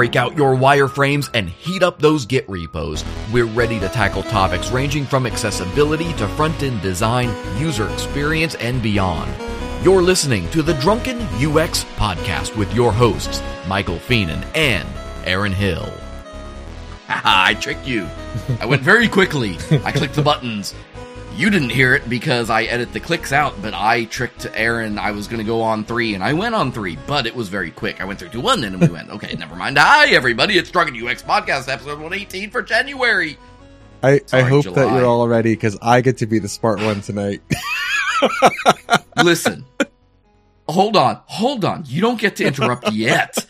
break out your wireframes and heat up those Git repos. We're ready to tackle topics ranging from accessibility to front end design, user experience, and beyond. You're listening to the Drunken UX Podcast with your hosts, Michael Fienen and Aaron Hill. I tricked you. I went very quickly. I clicked the buttons. You didn't hear it because I edit the clicks out, but I tricked Aaron. I was going to go on three, and I went on three, but it was very quick. I went through to one, and we went, okay, never mind. Hi, everybody. It's Drunken UX Podcast, episode 118 for January. I, I hope July. that you're all ready because I get to be the smart one tonight. Listen, hold on, hold on. You don't get to interrupt yet.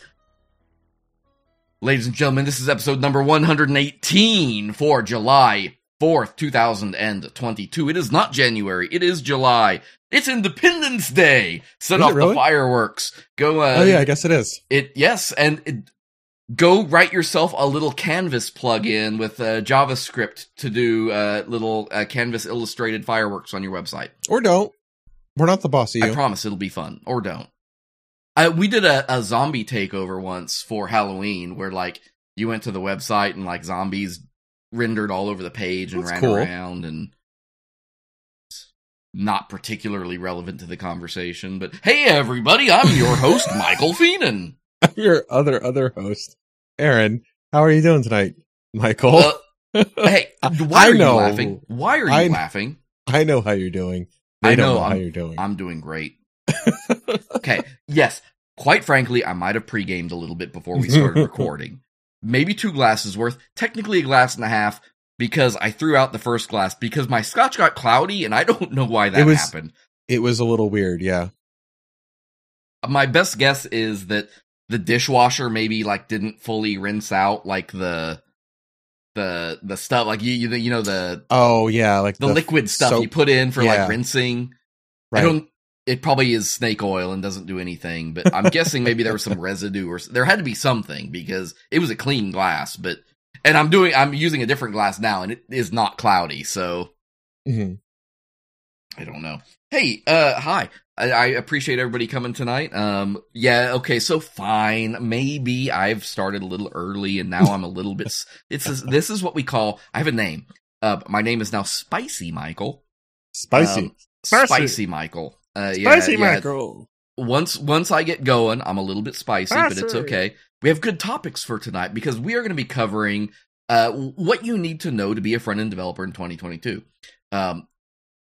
Ladies and gentlemen, this is episode number 118 for July 4th, 2022. It is not January, it is July. It's Independence Day. Set Is off the fireworks. Go, uh, oh yeah, I guess it is. It yes, and it, go write yourself a little Canvas plugin with uh, JavaScript to do uh, little uh, Canvas illustrated fireworks on your website. Or don't. We're not the boss of I promise it'll be fun, or don't. I, we did a, a zombie takeover once for Halloween, where like you went to the website and like zombies rendered all over the page and That's ran cool. around and not particularly relevant to the conversation. But hey, everybody, I'm your host, Michael Fienen. your other other host, Aaron. How are you doing tonight, Michael? Uh, hey, why I are know. you laughing? Why are you I- laughing? I know how you're doing. They I know, know how I'm- you're doing. I'm doing great. okay, yes. Quite frankly, I might have pre-gamed a little bit before we started recording. Maybe two glasses worth. Technically a glass and a half because I threw out the first glass because my scotch got cloudy and I don't know why that It was- happened. it was a little weird, yeah. My best guess is that the dishwasher maybe like didn't fully rinse out like the the the stuff like you you, you know the Oh yeah, like the, liquid stuff you put in for Yeah. like rinsing. Right. I don't. It probably is snake oil and doesn't do anything, but I'm guessing maybe there was some residue or there had to be something because it was a clean glass. But and I'm doing I'm using a different glass now and it is not cloudy, so Mhm. I don't know. Hey, uh, hi. I, I appreciate everybody coming tonight. Um, yeah, okay, so fine. Maybe I've started a little early and now I'm a little bit. It's this is what we call. I have a name. Uh, my name is now Spicy Michael. Spicy. Um, Spicy. Spicy Michael. Uh, yeah, Spicy yeah, mackerel. Once once I get going, I'm a little bit spicy, but it's okay. We have good topics for tonight because we are going to be covering uh, what you need to know to be a front end developer in 2022. Um,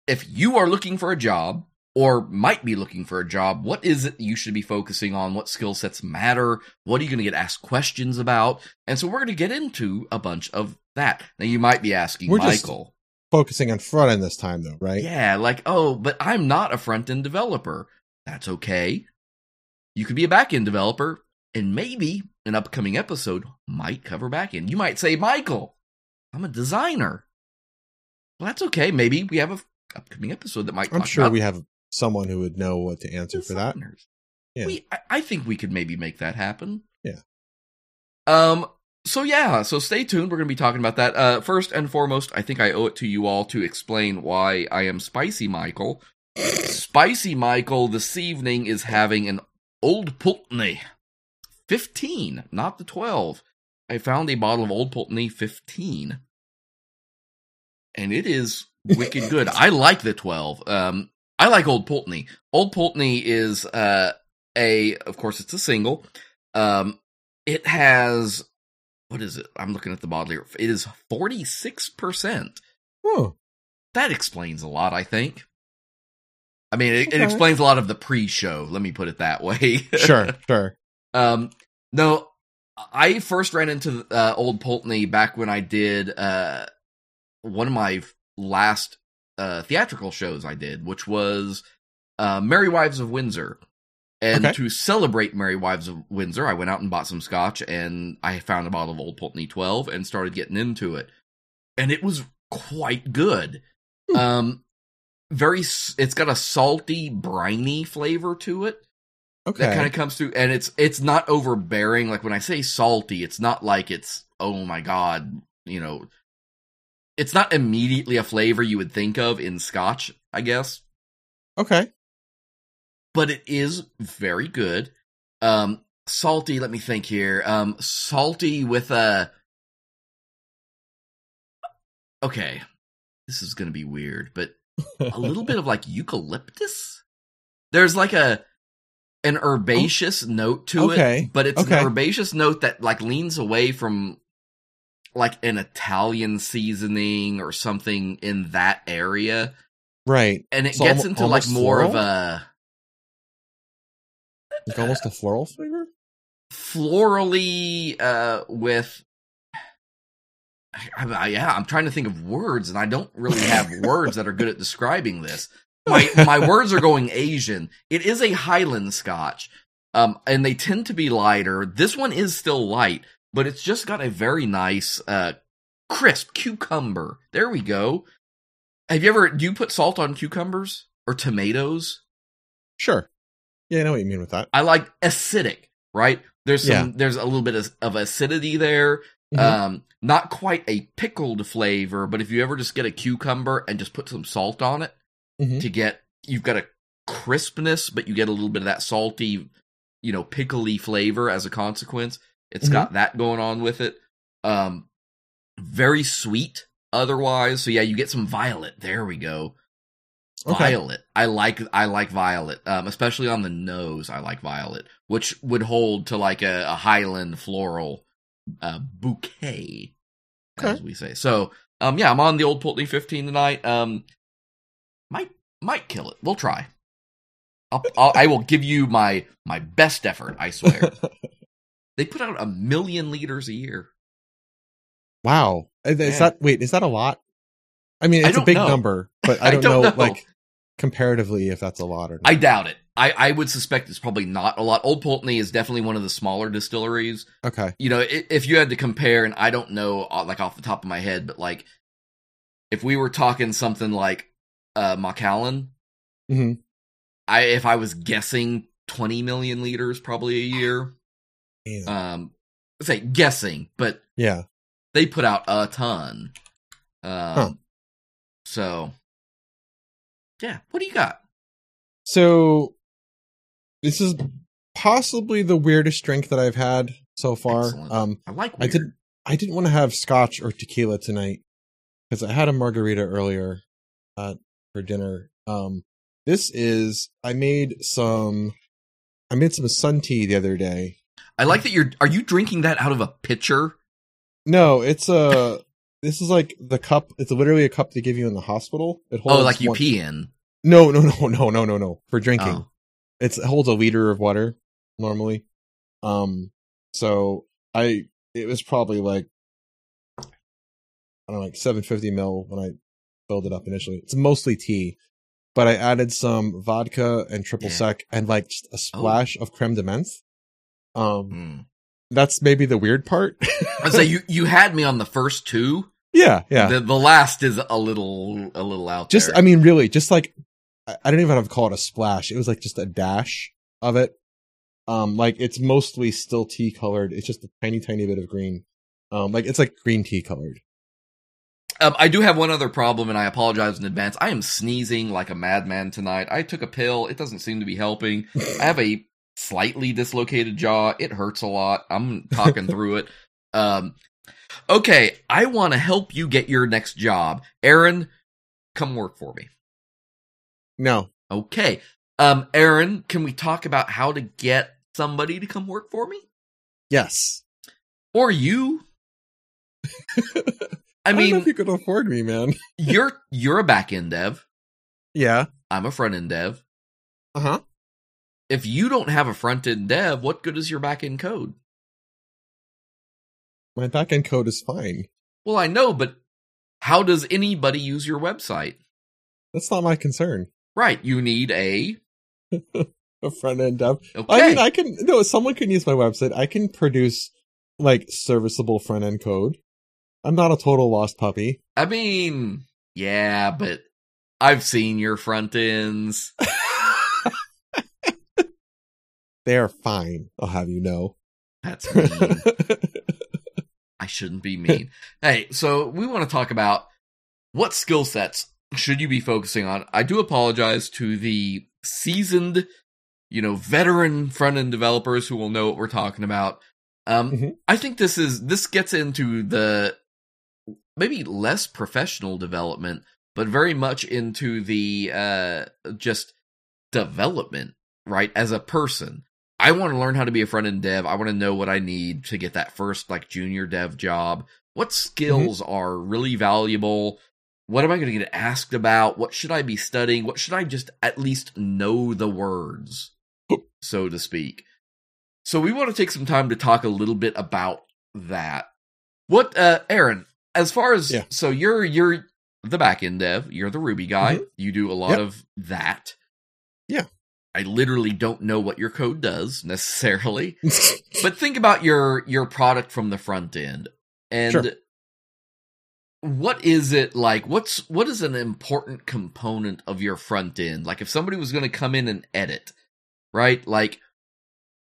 if you are looking for a job or might be looking for a job, what is it you should be focusing on? What skill sets matter? What are you going to get asked questions about? And so we're going to get into a bunch of that. Now you might be asking, We're Michael. Focusing on front end this time though, right? Yeah, like, oh, but I'm not a front end developer. That's okay. You could be a back end developer, and maybe an upcoming episode might cover back end. You might say, Michael, I'm a designer. Well, that's okay. Maybe we have a f- upcoming episode that might. I'm sure we have someone who would know what to answer for that. Yeah. We, I, I think we could maybe make that happen. Yeah. Um. So yeah. So stay tuned. We're going to be talking about that. Uh. First and foremost, I think I owe it to you all to explain why I am Spicy Michael. Spicy Michael this evening is having an Old Pulteney, fifteen, not the twelve. I found a bottle of Old Pulteney fifteen, and it is wicked good. I like the twelve. Um. I like Old Pulteney. Old Pulteney is uh a of course it's a single. Um it has what is it? I'm looking at the bottle here. It is 46%. Oh, That explains a lot, I think. I mean, it, it explains a lot of the pre-show, let me put it that way. sure, sure. Um, no, I first ran into uh, Old Pulteney back when I did uh, one of my last uh, theatrical shows I did, which was uh, Merry Wives of Windsor. And Okay. to celebrate Merry Wives of Windsor, I went out and bought some scotch, and I found a bottle of Old Pulteney 12 and started getting into it. And it was quite good. Hmm. Um, very, it's got a salty, briny flavor to it Okay. that kind of comes through and it's it's not overbearing like when i say salty it's not like it's oh my god you know it's not immediately a flavor you would think of in scotch i guess okay. But it is very good um salty. Let me think here. Um, salty with a. Okay, this is gonna be weird, but a little bit of like eucalyptus. There's like a an herbaceous note to Okay, it, but it's okay. an herbaceous note that like leans away from like an Italian seasoning or something in that area, right. and it So gets almo- into like more of floral? a Like almost a floral flavor. florally uh with I, I, yeah i'm trying to think of words and i don't really have words that are good at describing this. My my words are going asian. It is a highland scotch um and they tend to be lighter. This one is still light but it's just got a very nice uh crisp cucumber. There we go. Have you ever do you put salt on cucumbers or tomatoes? Sure. Yeah, I know what you mean with that. I like acidic, right? There's some, Yeah. there's a little bit of, of acidity there. Mhm. Um, not quite a pickled flavor, but if you ever just get a cucumber and just put some salt on it Mhm. to get, you've got a crispness, but you get a little bit of that salty, you know, pickly flavor as a consequence. It's Mhm. got that going on with it. Um, very sweet otherwise. So yeah, you get some violet. There we go. Okay. Violet. I like I like violet, um, especially on the nose. I like violet, which would hold to like a, a Highland floral uh, bouquet, as we say. So, um, yeah, I'm on the old Pulteney 15 tonight. Um, might might kill it. We'll try. I'll, I'll, I will give you my my best effort. I swear. they put out a million liters a year. wow. Is is Yeah. that wait? Is that a lot? I mean, it's a big know. number, but I I don't, don't know, know. like comparatively if that's a lot or not. I doubt it. I, I would suspect it's probably not a lot. Old Pulteney is definitely one of the smaller distilleries. okay. you know, i- if you had to compare, and I don't know, uh, like off the top of my head, but like, if we were talking something like uh Macallan, hmm I if I was guessing, twenty million liters probably a year. Um, say guessing, but yeah. they put out a ton. Um, Huh. So yeah, what do you got? So this is possibly the weirdest drink that I've had so far. Excellent. Um, I like. I didn't. I didn't want to have scotch or tequila tonight because I had a margarita earlier uh, for dinner. Um, this is I made some. I made some sun tea the other day. I like that you're. Are you drinking that out of a pitcher? No, it's a. this is like the cup. It's literally a cup they give you in the hospital. It holds Oh, like you one- pee in. No, no, no, no, no, no, no. For drinking. Oh. It's it holds a liter of water normally. Um so I it was probably like I don't know, like seven fifty mil when I filled it up initially. It's mostly tea. But I added some vodka and triple Yeah. sec and like just a splash of creme de menthe. Um Hmm. That's maybe the weird part. I say you you had me on the first two. yeah, yeah. The the last is a little a little out just there. I mean really just like I don't even have to call it a splash. It was like just a dash of it. Um like it's mostly still tea colored. It's just a tiny tiny bit of green. Um like it's like green tea colored. um, I do have one other problem, and I apologize in advance. I am sneezing like a madman tonight. I took a pill; it doesn't seem to be helping. I have a slightly dislocated jaw. It hurts a lot. I'm talking through it. Um, okay, I want to help you get your next job, Aaron. Come work for me. no. Okay. Um, Aaron, can we talk about how to get somebody to come work for me? Yes. Or you? I I, mean, if you could afford me, man. you're you're a back end dev. Yeah. I'm a front end dev. Uh-huh. If you don't have a front end dev, what good is your back end code? My back end code is fine. Well, I know, but how does anybody use your website? That's not my concern. Right, you need a A front end dev. okay. I mean I can no, someone can use my website. I can produce like serviceable front end code. I'm not a total lost puppy. I mean, yeah, but I've seen your front ends. they are fine, I'll have you know. That's mean. I shouldn't be mean. hey, so we want to talk about what skill sets should you be focusing on. I do apologize to the seasoned you know, veteran front end developers who will know what we're talking about. Um, Mhm. I think this is this gets into the maybe less professional development, but very much into the uh just development, right? As a person. I want to learn how to be a front end dev. I want to know what I need to get that first like junior dev job. What skills are really valuable? What am I going to get asked about? What should I be studying? What should I just at least know the words, so to speak? So we want to take some time to talk a little bit about that. What, uh, Aaron, as far as, Yeah. so you're, you're the backend dev, you're the Ruby guy, Mhm. you do a lot Yep. of that. Yeah. I literally don't know what your code does necessarily, but think about your, your product from the front end and Sure. what is it like? What's, what is an important component of your front end? Like if somebody was going to come in and edit, right? Like,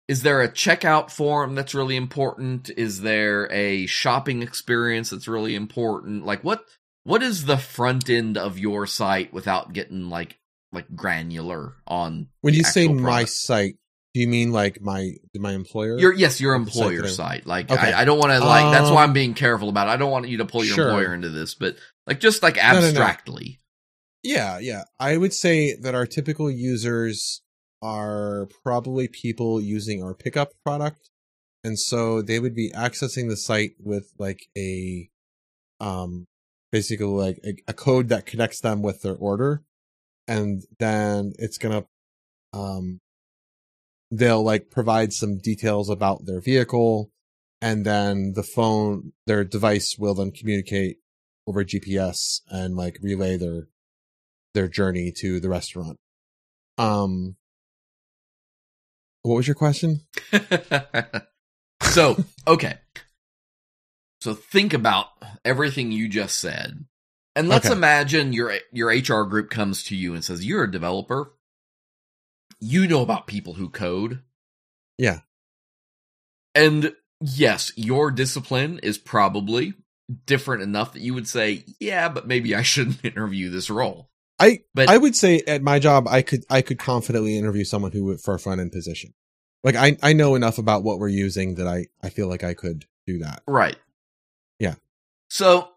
is there a checkout form that's really important? Is there a shopping experience that's really important? Like what what is the front end of your site without getting like like granular on when you say actual my site, do you mean like my my employer? your yes, your the site employer site. Like Okay. I, I don't want to like that's why I'm Um, being careful about it. I don't want you to pull your Sure. employer into this, but like just like no, no. abstractly. Yeah, yeah. I would say that our typical users are probably people using our pickup product. And so they would be accessing the site with like a um basically like a, a code that connects them with their order. And then it's gonna um they'll like provide some details about their vehicle and then the phone their device will then communicate over GPS and like relay their their journey to the restaurant. Um, what was your question? so, okay. So think about everything you just said. And let's Okay. imagine your your HR group comes to you and says, "You're a developer. You know about people who code." Yeah. And yes, your discipline is probably different enough that you would say, "Yeah, but maybe I shouldn't interview this role." I But I would say at my job I could I could confidently interview someone who would for a front end position. Like I I know enough about what we're using that I I feel like I could do that. Right. Yeah. So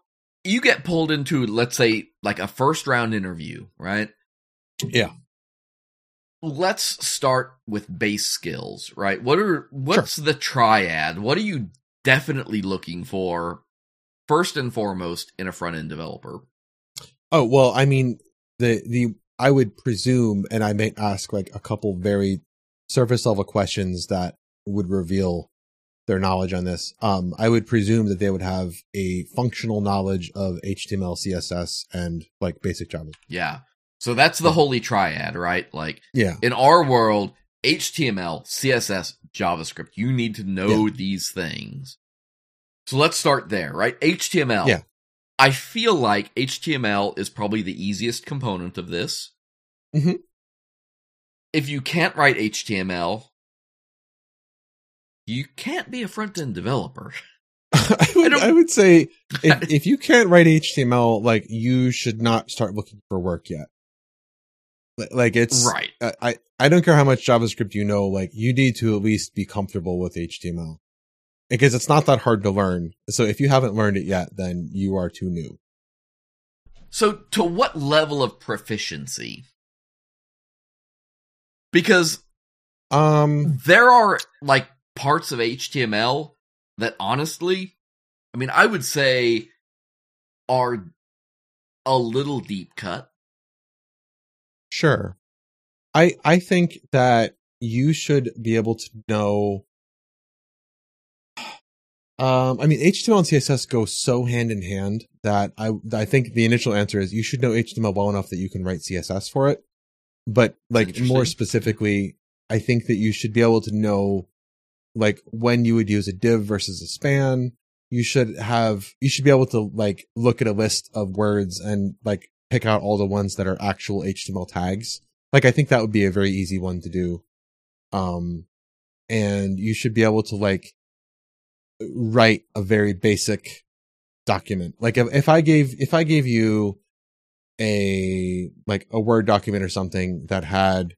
you get pulled into, let's say, like a first round interview, right? Yeah. Let's start with base skills, right? What are what's the triad? What are you definitely looking for first and foremost in a front end developer? Oh well, I mean the the I would presume, and I may ask like a couple very surface level questions that would reveal their knowledge on this. Um, I would presume that they would have a functional knowledge of HTML, CSS, and like basic Java. Yeah. So that's the holy triad, right? Like Yeah, in our world, HTML, CSS, JavaScript, you need to know these things. So let's start there, right? HTML. Yeah. I feel like HTML is probably the easiest component of this. Mhm. If you can't write HTML, you can't be a front end developer. I would don't- I would say if, if you can't write HTML, like you should not start looking for work yet. Like it's right. I, I I don't care how much JavaScript you know, like you need to at least be comfortable with HTML. Because it's not that hard to learn. So if you haven't learned it yet, then you are too new. So, to what level of proficiency? Because Um there are like parts of HTML that honestly, I mean, I would say are a little deep cut. sure. I I think that you should be able to know um I mean HTML and CSS go so hand in hand that I I think the initial answer is you should know HTML well enough that you can write CSS for it. But like more specifically, I think that you should be able to know like when you would use a div versus a span. You should have you should be able to like look at a list of words and like pick out all the ones that are actual HTML tags. Like I think that would be a very easy one to do. Um and you should be able to like write a very basic document. Like if, if I gave if I gave you a like a Word document or something that had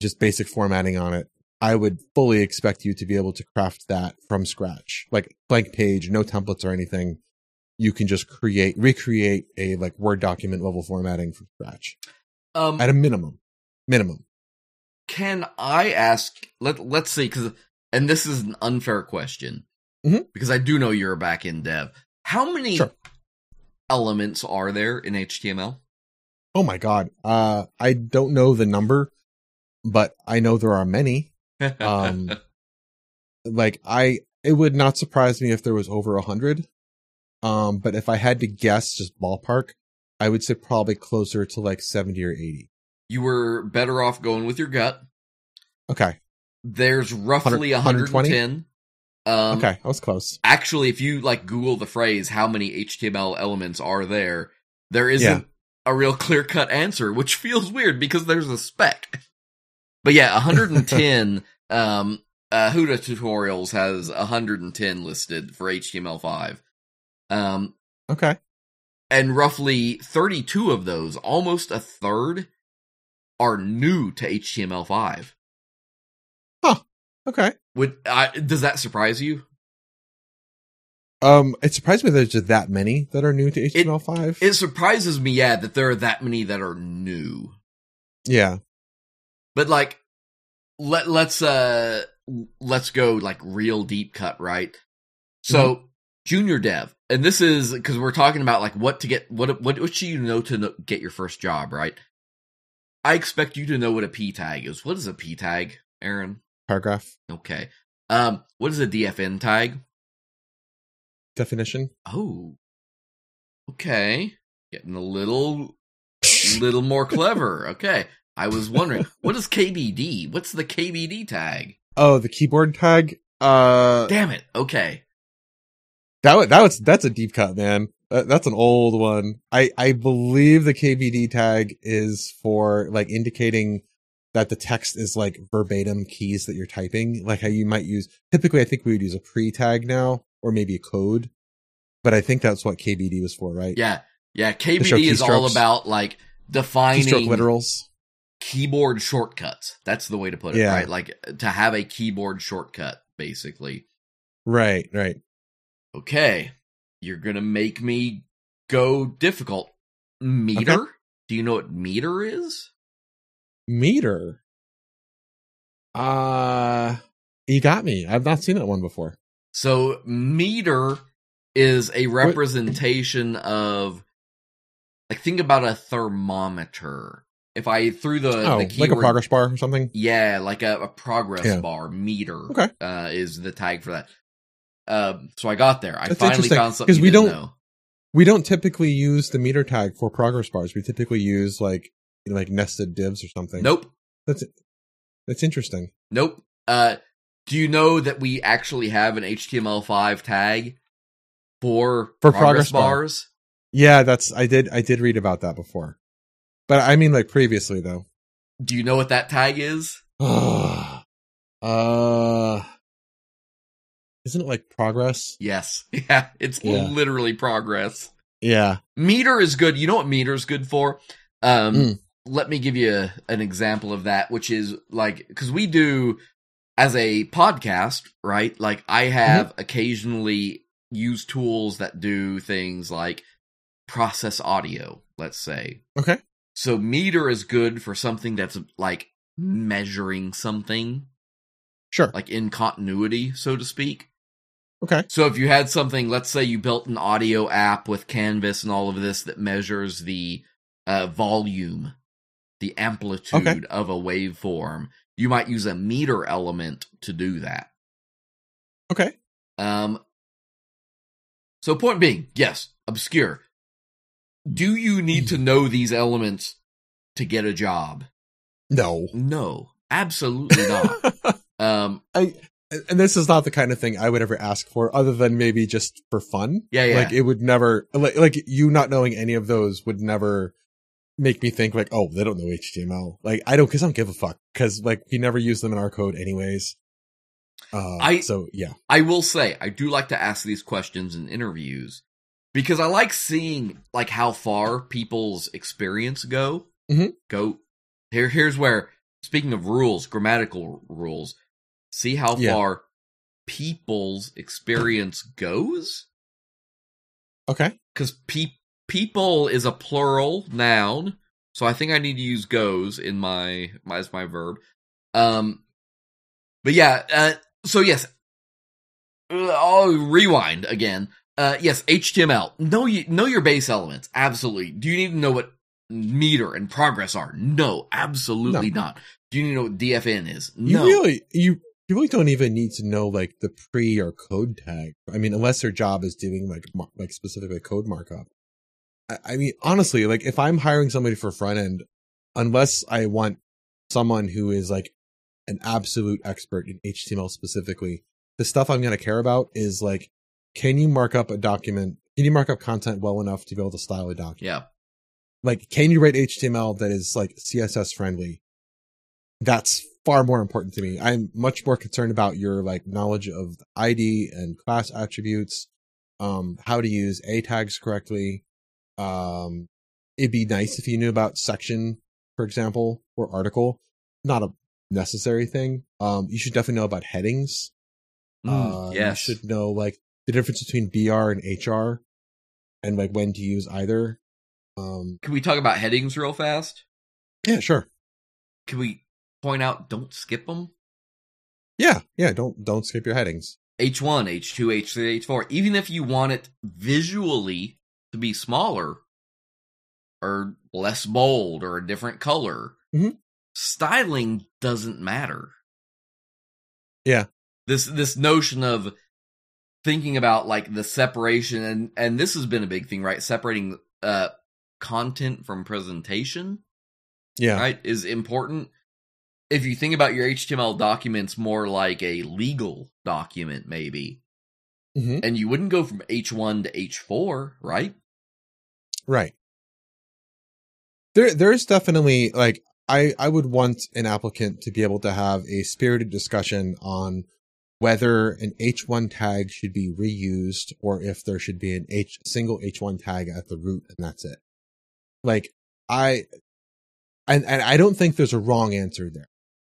just basic formatting on it, I would fully expect you to be able to craft that from scratch, like blank page, no templates or anything. You can just create, recreate a like Word document level formatting from scratch Um, at a minimum. Minimum. can I ask? Let Let's see, because and this is an unfair question Mhm. because I do know you're a back end dev. How many Sure. elements are there in HTML? Oh my god. Uh, I don't know the number, but I know there are many. Um, Like I, it would not surprise me if there was over a hundred. Um, but if I had to guess, just ballpark, I would say probably closer to like seventy or eighty. you were better off going with your gut. Okay. There's roughly 100 120? 110. Um, okay, I was close. Actually, if you like Google the phrase "how many HTML elements are there," there isn't a real clear cut answer, which feels weird because there's a spec. But yeah, 110. um, uh, Huda Tutorials has 110 listed for HTML5. Um, Okay. and roughly 32 of those, almost a third, are new to HTML5. Okay. Would uh, does that surprise you? Um, it surprised me that there's just that many that are new to HTML5. It surprises me, yeah, that there are that many that are new. yeah. But like, let let's uh let's go like real deep cut, right? So junior dev, and this is because we're talking about like what to get, what what what should you know to know, get your first job, right? I expect you to know what a p tag is. What is a p tag, Aaron? Paragraph Okay. Um, what is a DFN tag? definition. Oh, okay, getting a little little more clever. Okay. I was wondering, what is KBD? What's the KBD tag? Oh, the keyboard tag. Uh, Damn it. Okay. that that was, that's a deep cut, man. That, that's an old one. I, I believe the KBD tag is for like indicating that the text is like verbatim keys that you're typing, like how you might use, typically I think we would use a pre tag now or maybe a code, but I think that's what KBD was for, right? Yeah. Yeah. KBD is all about like defining Keystroke literals. Keyboard shortcuts. That's the way to put it, Yeah. right? Like to have a keyboard shortcut, basically. Right, right. Okay. You're going to make me go difficult. Meter? Okay. Do you know what meter is? Meter. Uh, you got me. I've not seen that one before. So meter is a representation of like think about a thermometer. If I threw the, oh, the like a progress bar or something. yeah, like a, a progress Yeah. bar meter. Okay. uh, is the tag for that. Um, so I got there. I That's finally found something 'cause you we don't- know. We don't typically use the meter tag for progress bars. We typically use like like nested divs or something. Nope, That's that's interesting. nope. Uh, do you know that we actually have an HTML5 tag for For progress, progress bar. bars? Yeah, that's I did I did read about that before. But I mean like previously though. Do you know what that tag is? uh isn't it like progress? Yes. Yeah, it's Yeah. literally progress. Yeah. Meter is good. You know what meter is good for? Um, Mm. let me give you an example of that, which is like, cause we do as a podcast, right? Like I have occasionally used tools that do things like process audio, let's say. Okay. So meter is good for something that's like measuring something, Sure. like in continuity, so to speak. Okay. So if you had something, let's say you built an audio app with Canvas and all of this that measures the uh, volume, the amplitude Okay. of a waveform, you might use a meter element to do that. Okay. Um, so point being, yes, obscure. Do you need to know these elements to get a job? No. No, absolutely not. um, I and this is not the kind of thing I would ever ask for, other than maybe just for fun. Yeah, yeah. Like it would never, like, like you not knowing any of those would never make me think like, oh, they don't know HTML. Like I don't, because I don't give a fuck. Because like we never use them in our code anyways. Uh, I- so yeah, I will say I do like to ask these questions in interviews because I like seeing like how far people's experience go. Mhm. Go here. Here's where speaking of rules, grammatical rules, see how Yeah. far people's experience goes? Okay. Because pe- people is a plural noun, so I think I need to use goes in my, my as my verb. Um, but yeah, uh, so yes, Uh, I'll rewind again. Uh, yes, HTML. Know you know your base elements. Absolutely. Do you need to know what meter and progress are? No, absolutely No. not. Do you need to know what DFN is? No. You really you you really don't even need to know like the pre or code tag. I mean, unless their job is doing like mar- like specifically code markup. I, I mean, honestly, like if I'm hiring somebody for front end, unless I want someone who is like an absolute expert in HTML specifically, the stuff I'm going to care about is like, can you mark up a document? Can you mark up content well enough to be able to style a document? yeah. like can you write html that is like css friendly that's far more important to me i'm much more concerned about your like knowledge of id and class attributes um how to use a tags correctly um it'd be nice if you knew about section for example or article not a necessary thing um you should definitely know about headings Mm, uh, yes. you should know like the difference between br and hr and like when to use either um Can we talk about headings real fast? yeah sure Can we point out don't skip them? Yeah, yeah. Don't don't skip your headings. H1, H2, H3, H4. Even if you want it visually to be smaller or less bold or a different color, Mhm. styling doesn't matter. Yeah. This this notion of thinking about like the separation and and this has been a big thing, right? Separating uh content from presentation Yeah, right, is important. If you think about your HTML documents more like a legal document, maybe, hmm and you wouldn't go from H1 to H4, right? right. There there's definitely like I I would want an applicant to be able to have a spirited discussion on whether an H1 tag should be reused or if there should be an H single H1 tag at the root and that's it. Like I and and I don't think there's a wrong answer there.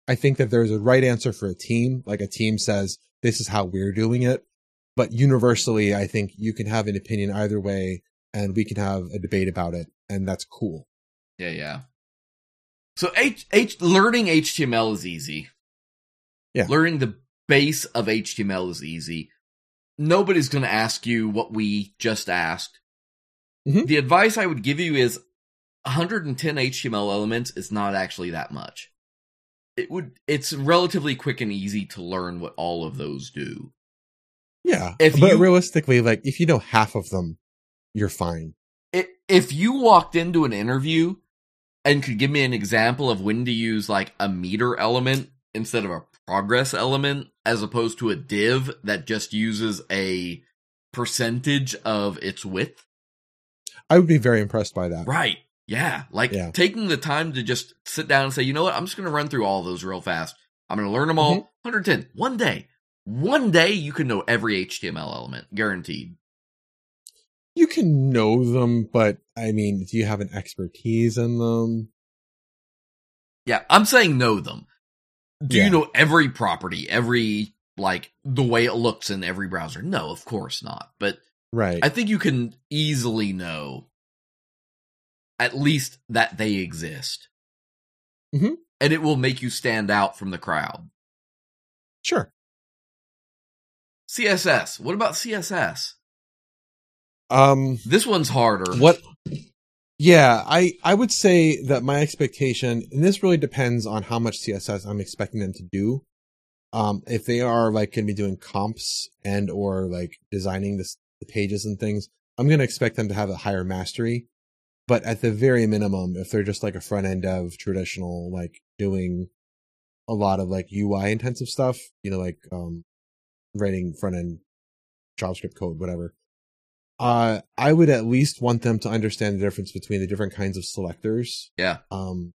I think that there's a right answer for a team. Like a team says, this is how we're doing it. But universally, I think you can have an opinion either way and we can have a debate about it. And that's cool. Yeah, yeah. So H, H learning HTML is easy. Yeah. Learning the base of HTML is easy. Nobody's going to ask you what we just asked. Mhm. The advice I would give you is 110 HTML elements is not actually that much. It would it's relatively quick and easy to learn what all of those do. Yeah. If but you- realistically, like if you know half of them, you're fine. If you walked into an interview and could give me an example of when to use like a meter element instead of a progress element as opposed to a div that just uses a percentage of its width. I would be very impressed by that. Right. Yeah. Like Yeah. taking the time to just sit down and say, you know what? I'm just going to run through all those real fast. I'm going to learn them all. Mm-hmm. 110. One day. One day you can know every HTML element. Guaranteed. You can know them, but I mean, do you have an expertise in them? Yeah. I'm saying know them. Do Yeah. you know every property, every, like, the way it looks in every browser? No, of course not. But Right. I think you can easily know at least that they exist. Mhm. And it will make you stand out from the crowd. sure. CSS. What about CSS? Um, This one's harder. what yeah i i would say that my expectation and this really depends on how much css i'm expecting them to do. Um if they are like going to be doing comps and or like designing this, the pages and things i'm going to expect them to have a higher mastery. But at the very minimum if they're just like a front end dev traditional like doing a lot of like ui intensive stuff you know like um writing front end javascript code whatever uh, I would at least want them to understand the difference between the different kinds of selectors, Yeah. um,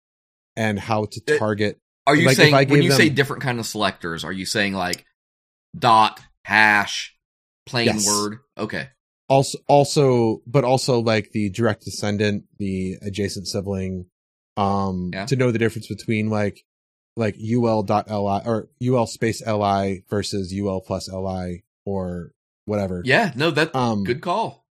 and how to target. Are you Like, saying when you say different kind of selectors, are you saying like dot, hash, plain Yes. word? Okay. Also, also, but also like the direct descendant, the adjacent sibling, um, Yeah. to know the difference between like like ul.li or ul space li versus ul plus li or whatever. Yeah, no, that Um, good call.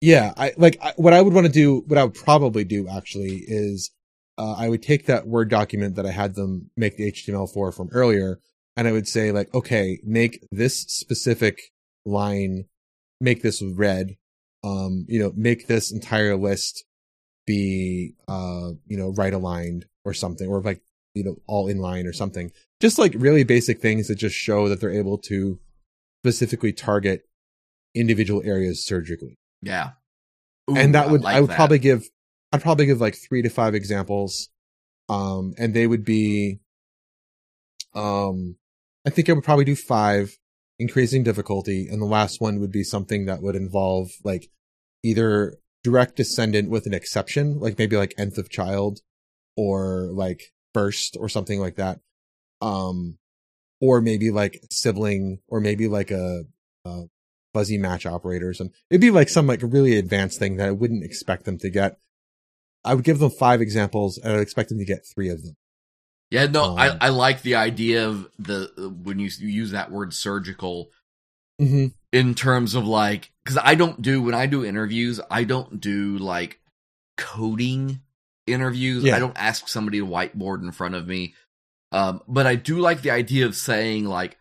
Yeah, I like I, what I would want to do. What I would probably do actually is uh, I would take that Word document that I had them make the HTML for from earlier, and I would say like, okay, make this specific line, make this red, um, you know, make this entire list be, uh, you know, right aligned or something, or like, you know, all in line or something. Just like really basic things that just show that they're able to specifically target individual areas surgically Yeah. Ooh, and that would I, like would that. probably give I'd probably give like three to five examples, um, and they would be, um, I think I would probably do five, increasing difficulty, and the last one would be something that would involve like either direct descendant with an exception, like maybe like nth of child, or like first or something like that, um, or maybe like sibling, or maybe like a, a fuzzy match operators and it'd be like some like really advanced thing that I wouldn't expect them to get. I would give them five examples and I'd expect them to get three of them. Yeah, no, I, Um, I like the idea of the when you use that word surgical Mm-hmm. in terms of like because I don't do when I do interviews, I don't do like coding interviews. Yeah. I don't ask somebody to whiteboard in front of me. Um, but I do like the idea of saying like,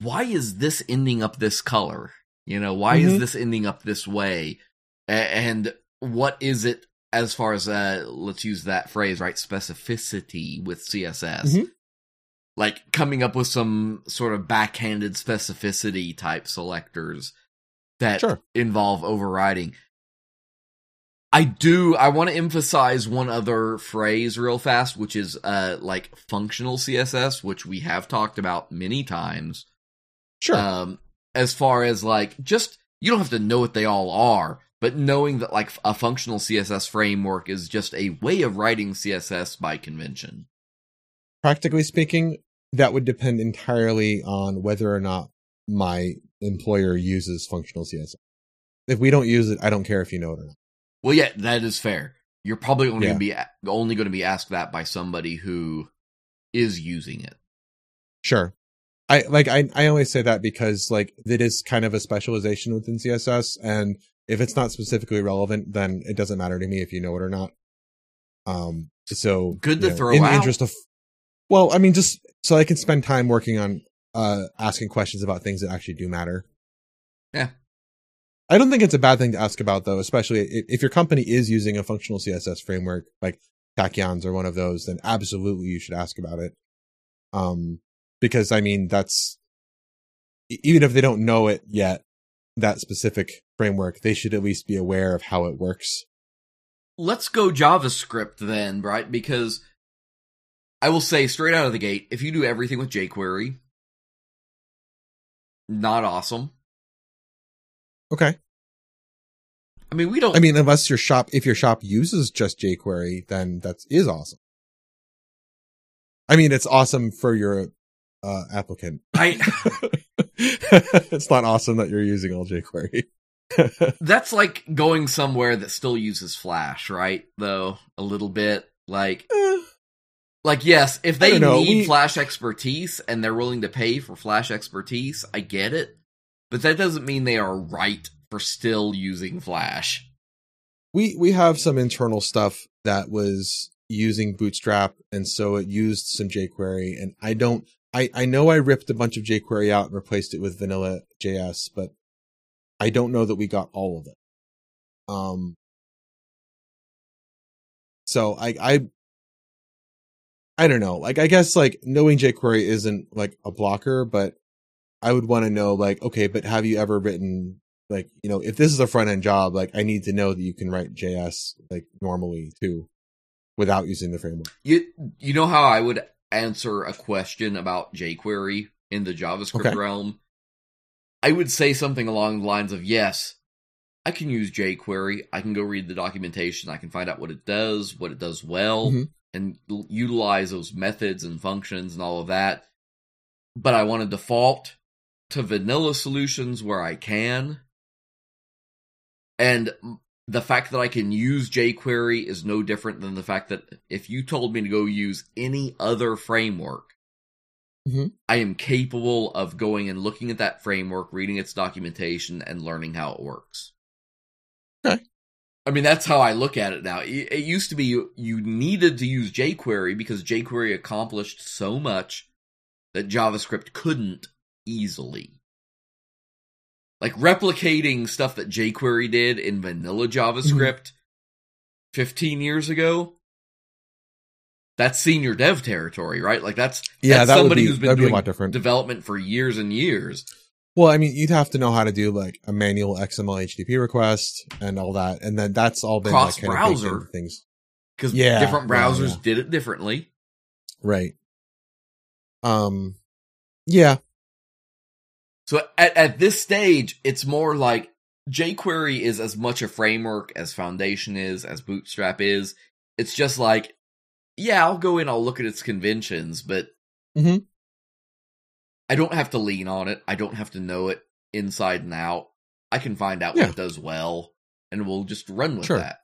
why is this ending up this color? You know, why is Mhm. this ending up this way? A- and what is it as far as uh let's use that phrase, right? Specificity with CSS. Mhm. Like coming up with some sort of backhanded specificity type selectors that Sure. involve overriding. I do I want to emphasize one other phrase real fast, which is uh like functional CSS, which we have talked about many times. Sure. Um as far as like just you don't have to know what they all are, but knowing that like a functional CSS framework is just a way of writing CSS by convention. Practically speaking, that would depend entirely on whether or not my employer uses functional CSS. If we don't use it, I don't care if you know it or not. Well, yeah, that is fair. You're probably only Yeah. going to be only going to be asked that by somebody who is using it. Sure. I like I I always say that because like it is kind of a specialization within CSS and if it's not specifically relevant then it doesn't matter to me if you know it or not. Um so Good to you know, throw in the interest of Well, I mean just so I can spend time working on uh asking questions about things that actually do matter. Yeah. I don't think it's a bad thing to ask about though, especially if, your company is using a functional CSS framework like Tachyons or one of those, then absolutely you should ask about it. Um, because I mean, that's even if they don't know it yet, that specific framework, they should at least be aware of how it works. Let's go JavaScript then, right? Because I will say straight out of the gate, if you do everything with jQuery, not awesome. Okay. I mean, we don't. I mean, unless your shop, if your shop uses just jQuery, then that is awesome. I mean, it's awesome for your uh, applicant. I it's not awesome that you're using all jQuery. that's like going somewhere that still uses Flash, right? Though a little bit like Eh, like yes, if they need we- Flash expertise and they're willing to pay for Flash expertise, I get it. But that doesn't mean they are right for still using Flash. we we have some internal stuff that was using Bootstrap, and so it used some jQuery. And I don't, I I know I ripped a bunch of jQuery out and replaced it with vanilla JS, but I don't know that we got all of it. Um. So I I I don't know. Like I guess like knowing jQuery isn't like a blocker, but I would want to know like okay, but have you ever written like you know if this is a front end job like i need to know that you can write js like normally too without using the framework You you know how I would answer a question about jQuery in the JavaScript Okay. realm? I would say something along the lines of yes, I can use jQuery. I can go read the documentation. I can find out what it does, what it does well, Mhm. and l- utilize those methods and functions and all of that. But I want to default to vanilla solutions where I can. And the fact that I can use jQuery is no different than the fact that if you told me to go use any other framework, Mhm. I am capable of going and looking at that framework, reading its documentation, and learning how it works. Okay. I mean, that's how I look at it now. It, it used to be you, you needed to use jQuery because jQuery accomplished so much that JavaScript couldn't easily. Like replicating stuff that jQuery did in vanilla JavaScript 15 years ago. That's senior dev territory, right? Like that's Yeah, that's that somebody be who's been be doing lot different. development for years and years. Well, I mean, you'd have to know how to do like a manual XML HTTP request and all that, and then that's all been like, kind of things, Because Yeah, different yeah, browsers yeah. did it differently. right? Um, yeah, So at, at this stage, it's more like jQuery is as much a framework as Foundation is, as Bootstrap is. It's just like, yeah, I'll go in, I'll look at its conventions, but Mhm. I don't have to lean on it. I don't have to know it inside and out. I can find out Yeah. what it does well, and we'll just run with Sure. that.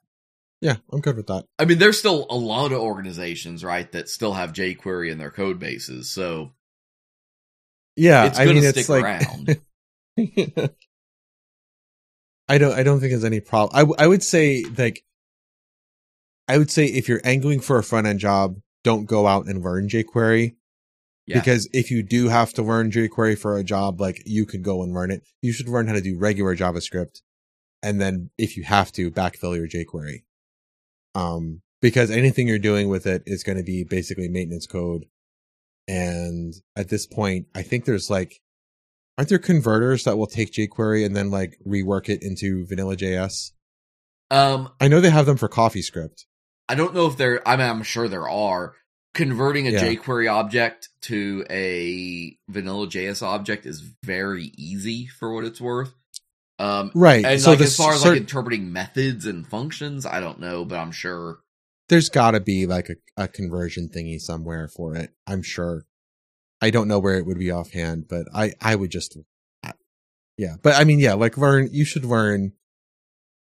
yeah, I'm good with that. I mean, there's still a lot of organizations, right, that still have jQuery in their code bases, so Yeah, it's I gonna mean, stick it's like around. I don't. I don't think there's any problem. I I would say like, I would say if you're angling for a front end job, don't go out and learn jQuery Yeah. because if you do have to learn jQuery for a job, like you could go and learn it. You should learn how to do regular JavaScript, and then if you have to, backfill your jQuery. Um, because anything you're doing with it is going to be basically maintenance code. And at this point, I think there's like, aren't there converters that will take jQuery and then like rework it into vanilla JS? Um, I know they have them for CoffeeScript. I don't know if there. I mean, I'm sure there are. Converting a Yeah. jQuery object to a vanilla JS object is very easy for what it's worth. Um, Right. and so like as far as cert- like interpreting methods and functions, I don't know, but I'm sure. There's gotta be like a, a conversion thingy somewhere for it. I'm sure. I don't know where it would be offhand, but I, I would just, yeah, but I mean, yeah, like learn, you should learn,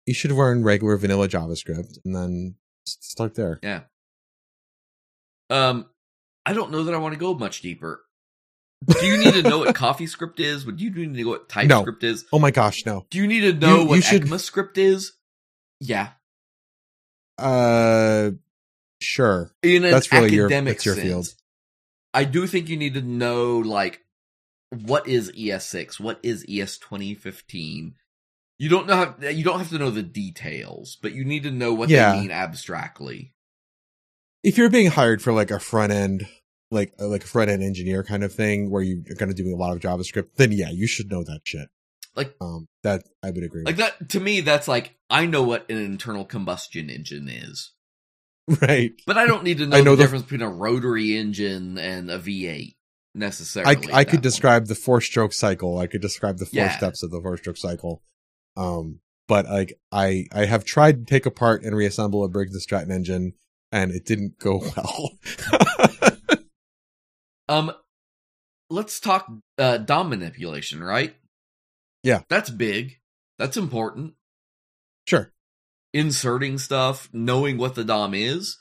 you should learn regular vanilla JavaScript and then start there. Yeah. Um, I don't know that I want to go much deeper. Do you need to know what CoffeeScript is? Would you need to know what TypeScript is? Oh my gosh, no. Do you need to know You- you what should- ECMAScript is? Yeah. Uh, sure. in an That's really your- academic that's your sense, field. I do think you need to know like what is ES6, what is ES 2015. You don't know how, you don't have to know the details, but you need to know what Yeah. they mean abstractly. If you're being hired for like a front end, like, like a front end engineer kind of thing where you're going to do a lot of JavaScript, then yeah, you should know that shit. Like- um, that I would agree Like that to me that's like I know what an internal combustion engine is. Right. but I don't need to know, I know the, the- difference between a rotary engine and a V8 necessarily. I, I could point. describe the four stroke cycle. I could describe the four Yeah. steps of the four stroke cycle. Um, but like I, I have tried to take apart and reassemble a Briggs & Stratton engine and it didn't go well. Um, let's talk uh, DOM manipulation, right? Yeah. that's big. That's important. sure. Inserting stuff, knowing what the DOM is,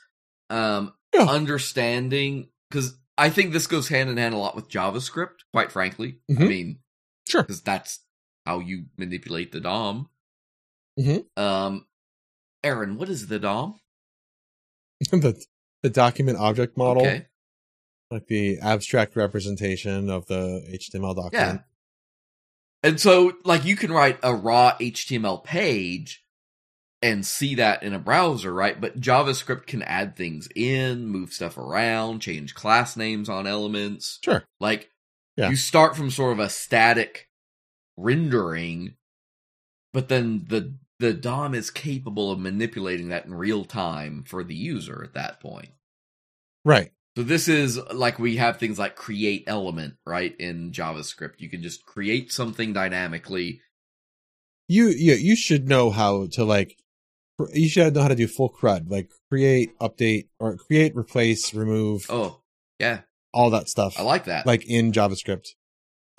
um, Yeah. understanding because I think this goes hand in hand a lot with JavaScript. Quite frankly, I Mhm. mean, Sure. because that's how you manipulate the DOM. Mhm. Um, Aaron, what is the DOM? the, the document object model, Okay, like the abstract representation of the HTML document. yeah. And so, like, you can write a raw HTML page and see that in a browser, right? But JavaScript can add things in, move stuff around, change class names on elements. Sure. Like, Yeah. you start from sort of a static rendering, but then the the DOM is capable of manipulating that in real time for the user at that point. Right. So this is like we have things like create element, right? In JavaScript, you can just create something dynamically. You, you, you should know how to like, you should know how to do full CRUD, like create, update, or create, replace, remove, Oh, yeah, all that stuff. I like that. like in JavaScript.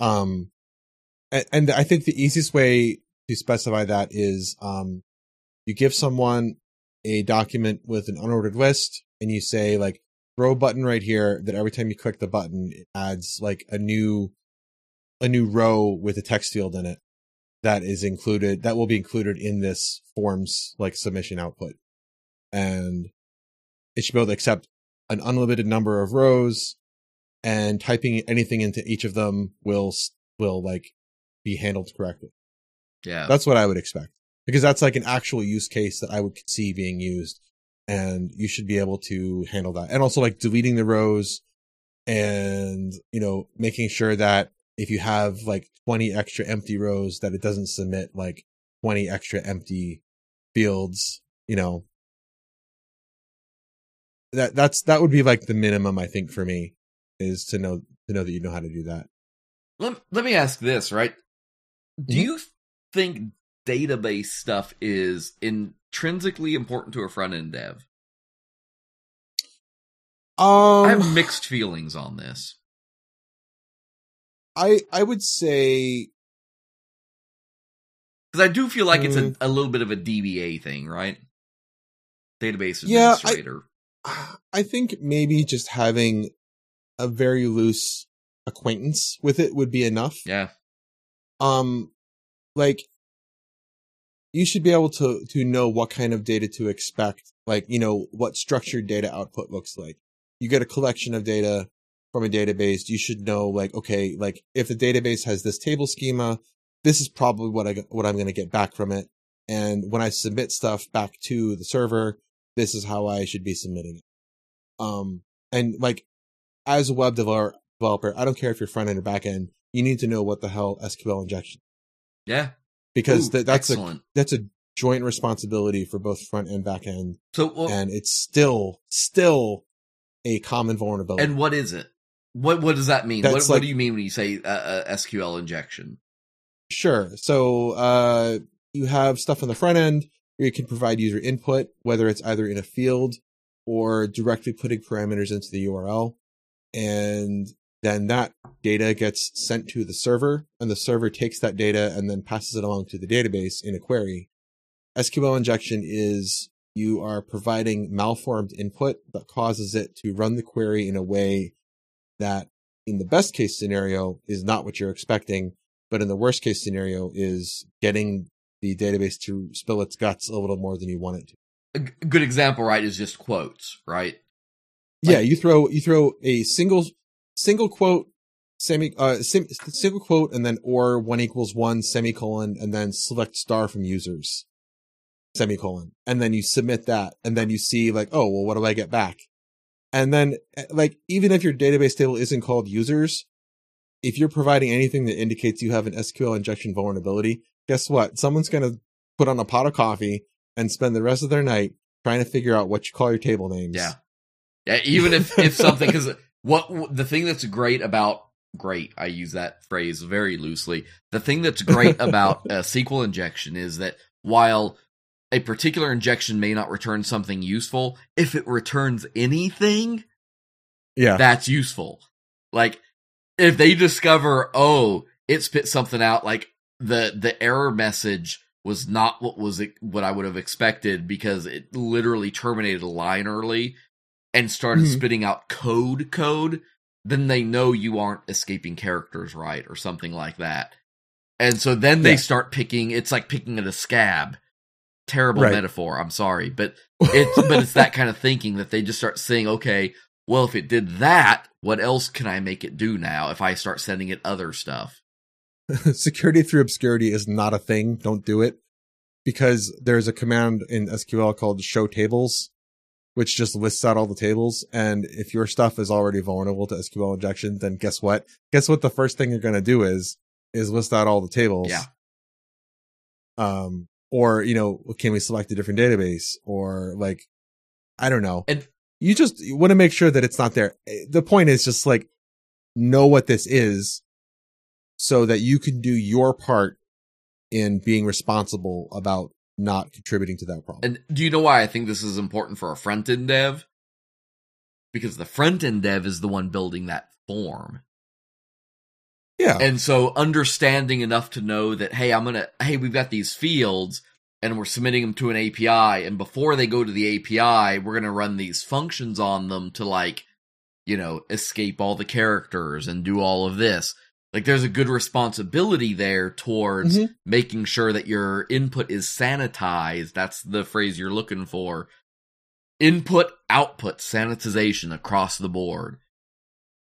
Um, and, and I think the easiest way to specify that is, um, you give someone a document with an unordered list and you say like throw a button right here that every time you click the button it adds like a new a new row with a text field in it that is included that will be included in this forms like submission output. And it should be able to accept an unlimited number of rows and typing anything into each of them will will like be handled correctly. Yeah. that's what i would expect because that's like an actual use case that i would see being used and you should be able to handle that and also like deleting the rows and you know making sure that if you have like 20 extra empty rows that it doesn't submit like 20 extra empty fields you know that that's that would be like the minimum i think for me is to know to know that you know how to do that let, let me ask this, right? Do Mhm. you think database stuff is intrinsically important to a front end dev? um I have mixed feelings on this. i i would say Because I do feel like it's Mm. a, a little bit of a DBA thing, right? Database Yeah, I- I think maybe just having a very loose acquaintance with it would be enough. yeah. Um, like you should be able to to know what kind of data to expect. Like you know what structured data output looks like. You get a collection of data from a database. You should know like okay, like if the database has this table schema, this is probably what I what I'm going to get back from it. And when I submit stuff back to the server, this is how I should be submitting it. Um, and like as a web developer, I don't care if you're front end or back end, you need to know what the hell SQL injection Yeah. Because Ooh, that that's a that's a joint responsibility for both front and back end, so, well, and it's still still a common vulnerability. and what is it? What what does that mean? What, That's what do you mean when you say uh, uh, SQL injection? Sure. So uh, you have stuff on the front end where you can provide user input, whether it's either in a field or directly putting parameters into the URL. And then that data gets sent to the server, and the server takes that data and then passes it along to the database in a query. SQL injection is you are providing malformed input that causes it to run the query in a way that, in the best case scenario, is not what you're expecting but in the worst case scenario is getting the database to spill its guts a little more than you want it to. A good example, right, is just quotes, right? yeah, you throw you throw a single single quote semi uh sim, single quote and then or one equals one semicolon and then select star from users semicolon and then you submit that and then you see like oh well what do I get back? And then eh, like even if your database table isn't called users if you're providing anything that indicates you have an SQL injection vulnerability guess what? Someone's going to put on a pot of coffee and spend the rest of their night trying to figure out what you call your table names. Yeah. Yeah, even if if something because what the thing that's great about great, I use that phrase very loosely. The thing that's great about a SQL injection is that while a particular injection may not return something useful, if it returns anything, yeah that's useful. Like if they discover, oh, it spit something out, like the the error message was not what was it, what I would have expected because it literally terminated a line early and started Mhm. spitting out code code, then they know you aren't escaping characters right or something like that. And so then they Yeah. start picking it's like picking at a scab. Terrible Right. metaphor, I'm sorry, but it's but it's that kind of thinking that they just start saying, okay, well, if it did that, what else can I make it do now if I start sending it other stuff? security through obscurity is not a thing. Don't do it because there's a command in SQL called show tables, which just lists out all the tables. And if your stuff is already vulnerable to SQL injection, then guess what? Guess what? The first thing you're going to do is, is list out all the tables. Yeah. Um, or, you know, can we select a different database or like, I don't know. And- you just want to make sure that it's not there. The point is just like, know what this is so that you can do your part in being responsible about not contributing to that problem. And do you know why I think this is important for a front end dev? Because the front end dev is the one building that form. yeah. And so understanding enough to know that, hey, I'm gonna, hey, we've got these fields. and we're submitting them to an API. And before they go to the API, we're going to run these functions on them to like, you know, escape all the characters and do all of this. Like there's a good responsibility there towards Mhm. making sure that your input is sanitized. That's the phrase you're looking for. Input, output, sanitization across the board.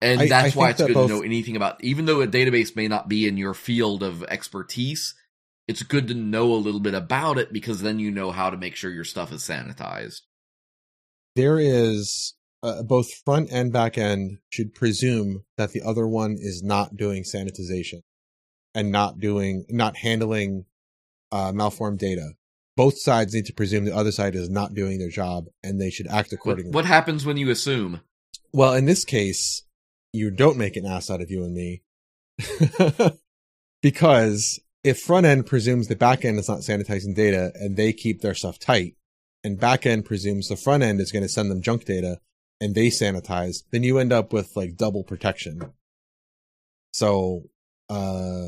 And I- that's I why it's that good both- to know anything about, even though a database may not be in your field of expertise, it's good to know a little bit about it because then you know how to make sure your stuff is sanitized. there is uh, both front and back end should presume that the other one is not doing sanitization and not doing not handling uh, malformed data. Both sides need to presume the other side is not doing their job, and they should act accordingly. what happens when you assume? Well, in this case, you don't make an ass out of you and me. because if front end presumes the back end is not sanitizing data and they keep their stuff tight, and back end presumes the front end is going to send them junk data and they sanitize, then you end up with like double protection. So, uh,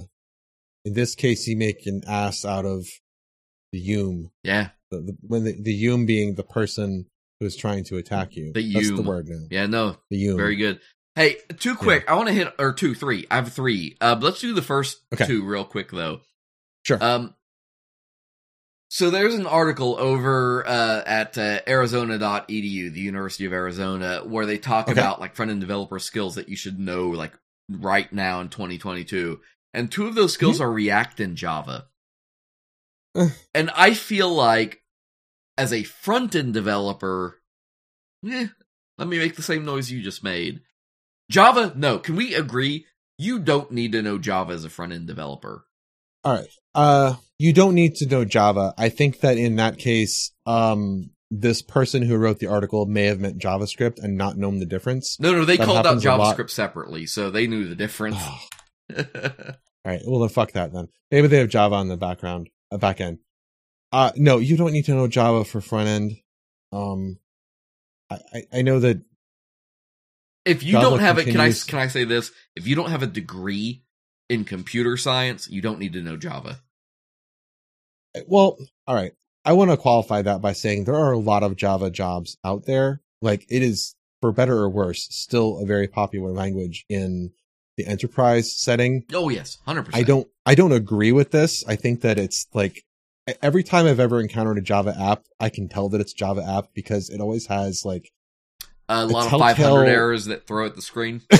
in this case, you make an ass out of the Yume. Yeah, The, the, when the, the Yume being the person who is trying to attack you. The That's the word now. yeah, no, The Yume. very good. Hey, too quick. I want to hit or two, three. I have three. Uh, let's do the first Okay. two real quick though. Sure. Um, so there's an article over uh, at uh, Arizona.edu, the University of Arizona, where they talk Okay. about like front end developer skills that you should know like right now in 2022. And two of those skills are React and Java. And I feel like as a front end developer, eh, let me make the same noise you just made. Java, no. Can we agree? You don't need to know Java as a front end developer. All right. Uh, you don't need to know Java. I think that in that case, um, this person who wrote the article may have meant JavaScript and not known the difference. No, no, they That called out a. JavaScript separately, so they knew the difference. All right. Well, then fuck that then. Maybe they have Java on the background, uh, back end. Uh, no, you don't need to know Java for front end. Um, I, I, I know that if you Java don't have it, can I can I say this? If you don't have a degree in computer science, you don't need to know Java. Well, all right. I want to qualify that by saying there are a lot of Java jobs out there. Like it is, for better or worse, still a very popular language in the enterprise setting. Oh yes, hundred percent. I don't, I don't agree with this. I think that it's like every time I've ever encountered a Java app, I can tell that it's Java app because it always has like a lot of five hundred errors that throw at the screen.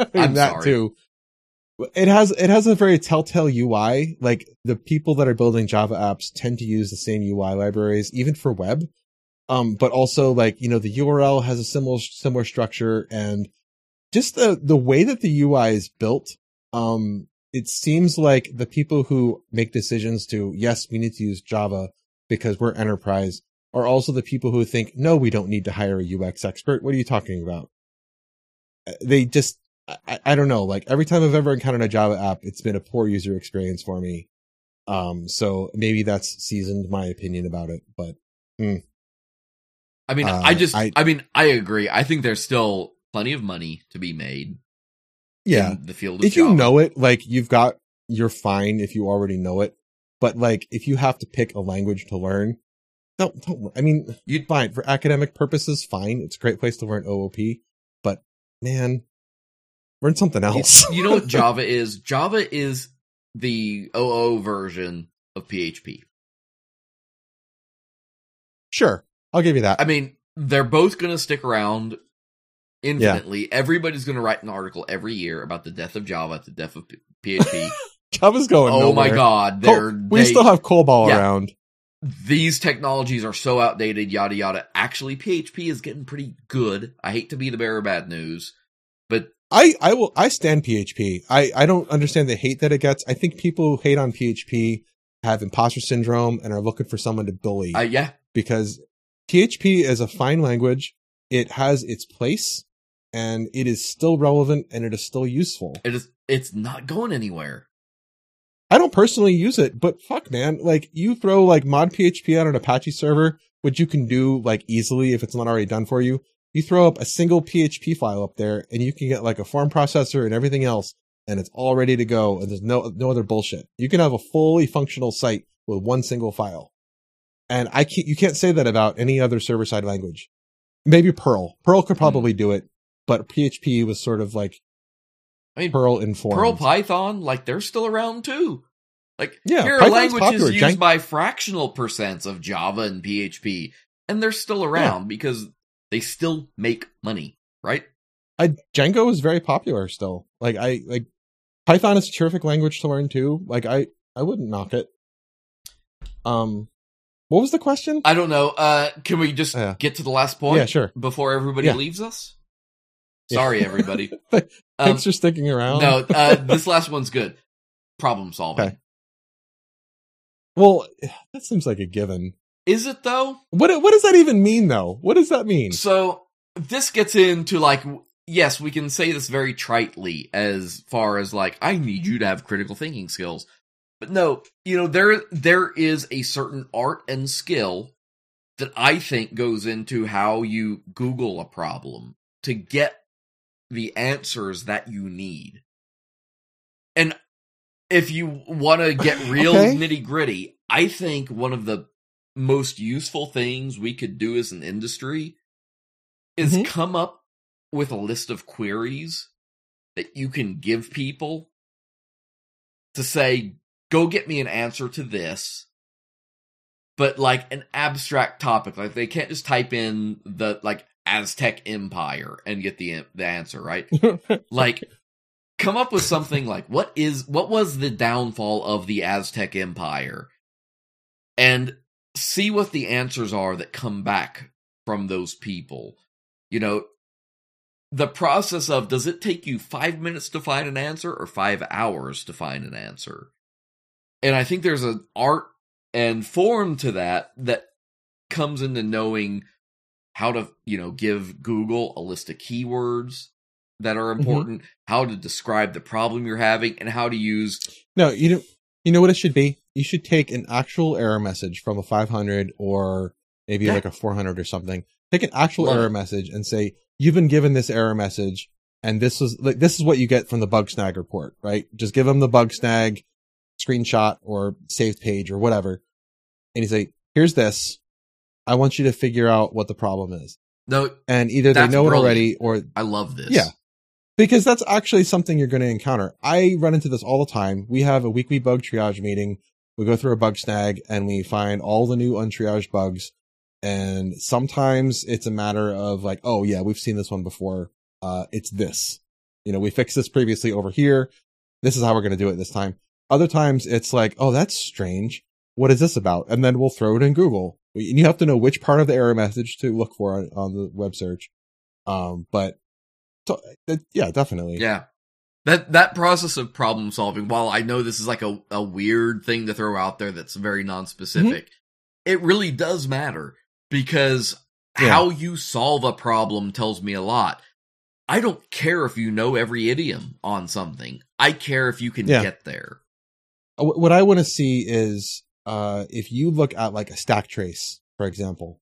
I'm and that sorry. too. It has it has a very telltale UI. Like the people that are building Java apps tend to use the same UI libraries, even for web. Um, but also like you know the URL has a similar similar structure and just the the way that the UI is built. Um, it seems like the people who make decisions to yes, we need to use Java because we're enterprise are also the people who think no, we don't need to hire a UX expert. What are you talking about? Uh, They just I, I don't know. Like every time I've ever encountered a Java app, it's been a poor user experience for me. Um, so maybe that's seasoned my opinion about it, but I mean, Uh, I just, I, I- mean, I agree. I think there's still plenty of money to be made. yeah, in the field. Of if you know it, like you've got, you're fine if you already know it. But like if you have to pick a language to learn, don't, don't, I mean, you'd fine for academic purposes, fine. It's a great place to learn OOP, but man, learn something else. you know what Java is? Java is the OO version of PHP. sure. I'll give you that. I mean, they're both going to stick around infinitely. Everybody's going to write an article every year about the death of Java, the death of PHP. Java's going oh my god, they're we they- still have COBOL Yeah. around. these technologies are so outdated, yada yada. Actually, PHP is getting pretty good. I hate to be the bearer of bad news, but I, I will, I stand PHP. I, I don't understand the hate that it gets. I think people who hate on PHP have imposter syndrome and are looking for someone to bully I yeah, because PHP is a fine language. It has its place and it is still relevant and it is still useful. it is. It's not going anywhere. I don't personally use it, but fuck man, like you throw like mod PHP on an Apache server, which you can do like easily if it's not already done for you. You throw up a single PHP file up there and you can get like a form processor and everything else and it's all ready to go and there's no no other bullshit. You can have a fully functional site with one single file. And I can't you can't say that about any other server side language. Maybe Perl. Perl could hmm. probably do it, but PHP was sort of like I mean, Perl informed. Perl Python, like they're still around too. Like Yeah, here are languages popular. used Jan- by fractional percents of Java and PHP, and they're still around because they still make money, right? I Django is very popular still. Like I like Python is a terrific language to learn too. Like I I wouldn't knock it. Um, what was the question? I don't know. Uh, can we just Yeah. get to the last point yeah, sure. before everybody Yeah. leaves us? Yeah. Sorry, everybody. Thanks Um, for sticking around. no, uh, this last one's good. Problem solving. Okay. Well, that seems like a given. Is it though? What what does that even mean though? What does that mean? So this gets into like, yes, we can say this very tritely as far as like, I need you to have critical thinking skills. But no, you know, there, there is a certain art and skill that I think goes into how you Google a problem to get the answers that you need. And if you want to get real Okay. nitty gritty, I think one of the most useful things we could do as an industry is Mhm. come up with a list of queries that you can give people to say, go get me an answer to this. But like an abstract topic, like they can't just type in the like Aztec Empire and get the the answer, right? like come up with something like what is what was the downfall of the Aztec Empire and see what the answers are that come back from those people. You know, the process of does it take you 5 minutes to find an answer or 5 hours to find an answer? And I think there's an art and form to that that comes into knowing how to, you know, give Google a list of keywords that are mm-hmm. important, how to describe the problem you're having, and how to use. no, you know you know what it should be? You should take an actual error message from a 500 or maybe Yeah. like a 400 or something. Take an actual Love error it. message and say, you've been given this error message and this is like, this is what you get from the Bugsnag report, right? Just give them the Bugsnag screenshot or saved page or whatever. And you say, here's this. I want you to figure out what the problem is. No, And either they know brilliant. it already or I love this. Yeah. Because that's actually something you're going to encounter. I run into this all the time. We have a weekly bug triage meeting. We go through a Bugsnag and we find all the new untriaged bugs. And sometimes it's a matter of like, oh yeah, we've seen this one before. Uh, it's this, you know, we fixed this previously over here. This is how we're going to do it this time. Other times it's like, oh, that's strange. What is this about? And then we'll throw it in Google. And you have to know which part of the error message to look for on, on the web search. Um, but yeah, definitely. Yeah. That that process of problem solving, while I know this is like a, a weird thing to throw out there that's very non-specific, Mm-hmm. it really does matter because Yeah. how you solve a problem tells me a lot. I don't care if you know every idiom on something. I care if you can Yeah. get there. Uh, What I want to see is, uh, if you look at like a stack trace, for example,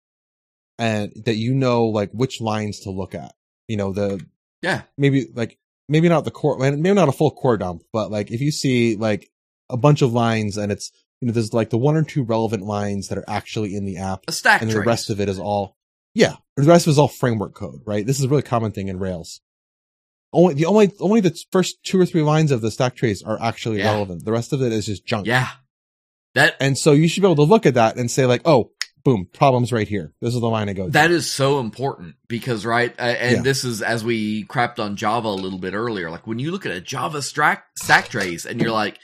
and that you know like which lines to look at, you know, the, Yeah. maybe like, maybe not the core, maybe not a full core dump, but like if you see like a bunch of lines and it's, you know, there's like the one or two relevant lines that are actually in the app A stack and trace. the rest of it is all, yeah, the rest of it is all framework code, right? This is a really common thing in Rails. Only the only only the first two or three lines of the stack trace are actually Yeah. relevant. The rest of it is just junk. Yeah. That And so you should be able to look at that and say like, oh, boom, problems right here. This is the line I go. to. That is so important because, right? Uh, and Yeah. this is as we crapped on Java a little bit earlier. Like when you look at a Java stack, stack trace and you're like,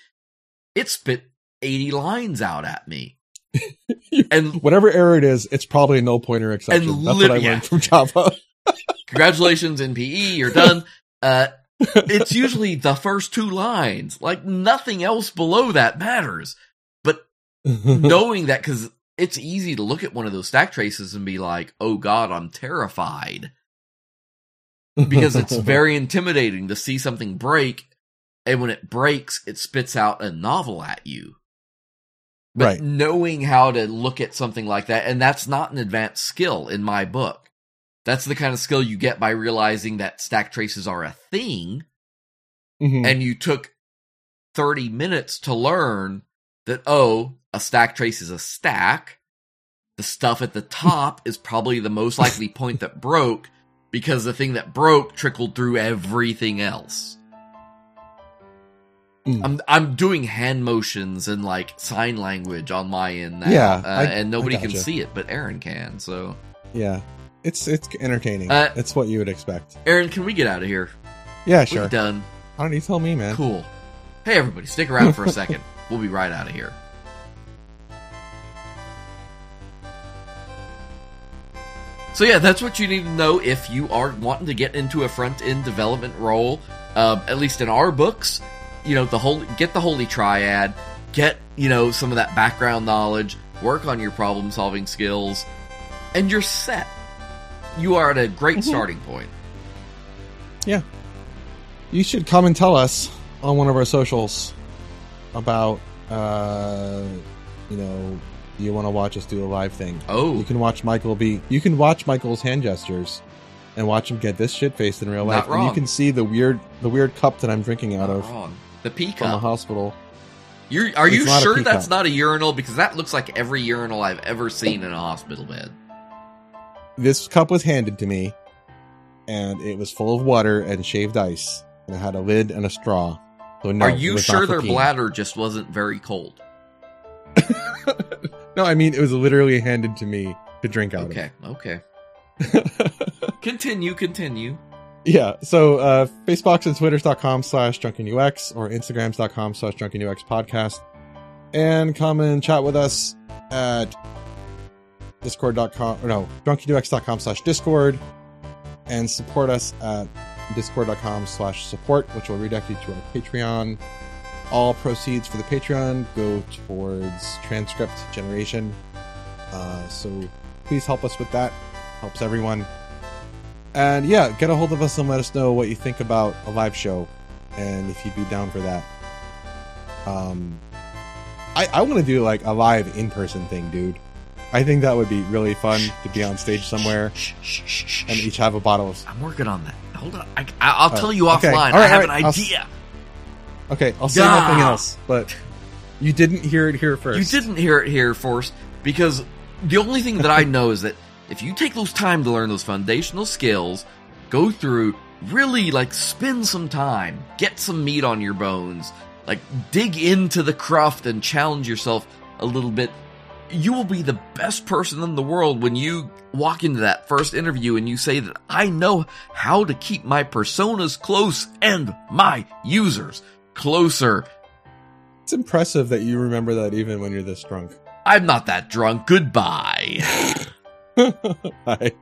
it spit 80 lines out at me. and Whatever error it is, it's probably a null pointer exception. And That's what I yeah. learned from Java. congratulations in PE, you're done. Uh, it's usually the first two lines. Like nothing else below that matters. But knowing that because it's easy to look at one of those stack traces and be like, oh God, I'm terrified. because it's very intimidating to see something break and when it breaks it spits out a novel at you but Right. knowing how to look at something like that and that's not an advanced skill in my book that's the kind of skill you get by realizing that stack traces are a thing Mhm. and you took 30 minutes to learn that, oh, a stack trace is a stack. The stuff at the top is probably the most likely point that broke because the thing that broke trickled through everything else. Mm. I'm I'm doing hand motions and like sign language on my end now, Yeah, uh, I- and nobody I can see it, but Aaron can. So, yeah, it's it's entertaining. Uh, it's what you would expect. Aaron, can we get out of here? Yeah, sure. We're done. I don't to tell me, man. Cool. Hey, everybody, stick around for a second. We'll be right out of here. So yeah, that's what you need to know if you are wanting to get into a front end development role. Um, at least in our books, you know the whole get the holy triad, get you know some of that background knowledge, work on your problem solving skills, and you're set. You are at a great Mhm. starting point. Yeah, you should come and tell us on one of our socials about, uh, you know, you want to watch us do a live thing? Oh, You can watch Michael be. You can watch Michael's hand gestures, and watch him get this shit faced in real life. And you can see the weird, the weird cup that I'm drinking out not of wrong. The pea from the hospital. You're, are you It's a sure that's not a urinal? Because that looks like every urinal I've ever seen in a hospital bed. This cup was handed to me, and it was full of water and shaved ice, and it had a lid and a straw. So no, are you sure their bladder just wasn't very cold? no, I mean it was literally handed to me to drink out Okay, okay. of. Continue, continue. yeah, so uh, Facebooks and Twitters.com slash drunkenux or Instagrams.com slash drunkenux podcast. And come and chat with us at discord.com or no, drunkenux.com slash discord and support us at discord.com slash support, which will redirect you to our Patreon. All proceeds for the Patreon go towards transcript generation. Uh, so please help us with that. Helps everyone. And yeah, get a hold of us and let us know what you think about a live show and if you'd be down for that. Um, I, I want to do like a live in person thing, dude. I think that would be really fun to be on stage somewhere and each have a bottle of. I'm working on that. Hold on. I, I, will tell you okay. offline. Right, I have right. an I'll idea. Okay, I'll say Yeah. nothing else, but you didn't hear it here first. You didn't hear it here, first because the only thing that I know is that if you take those time to learn those foundational skills, go through, really like spend some time, get some meat on your bones, like dig into the craft and challenge yourself a little bit, you will be the best person in the world when you walk into that first interview and you say that I know how to keep my personas close and my users closer. It's impressive that you remember that even when you're this drunk. I'm not that drunk. Goodbye. Bye.